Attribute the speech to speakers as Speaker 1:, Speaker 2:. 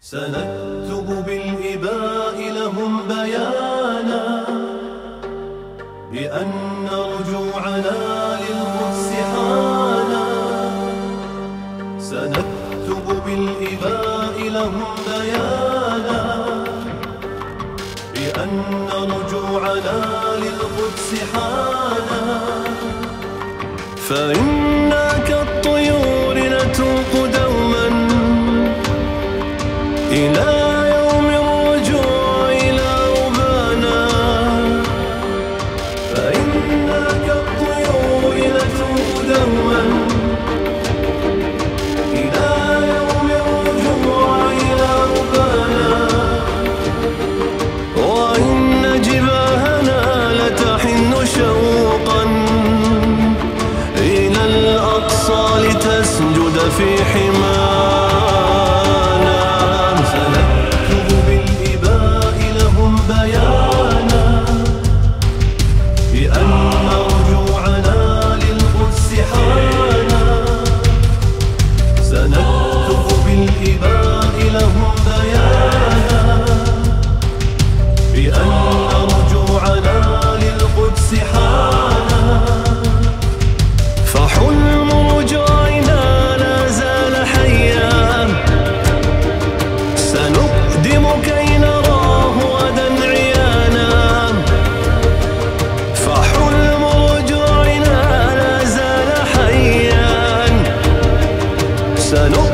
Speaker 1: سنكتب بالإباء لهم بيانا بأن رجوعنا للقدس حانا سنكتب بالإباء لهم بيانا بأن رجوعنا للقدس حانا فإنا في حمانا. سنكتب بالإباء لهم بيانا. بأن رجوعنا للقدس حانا. سنكتب بالإباء رجوعنا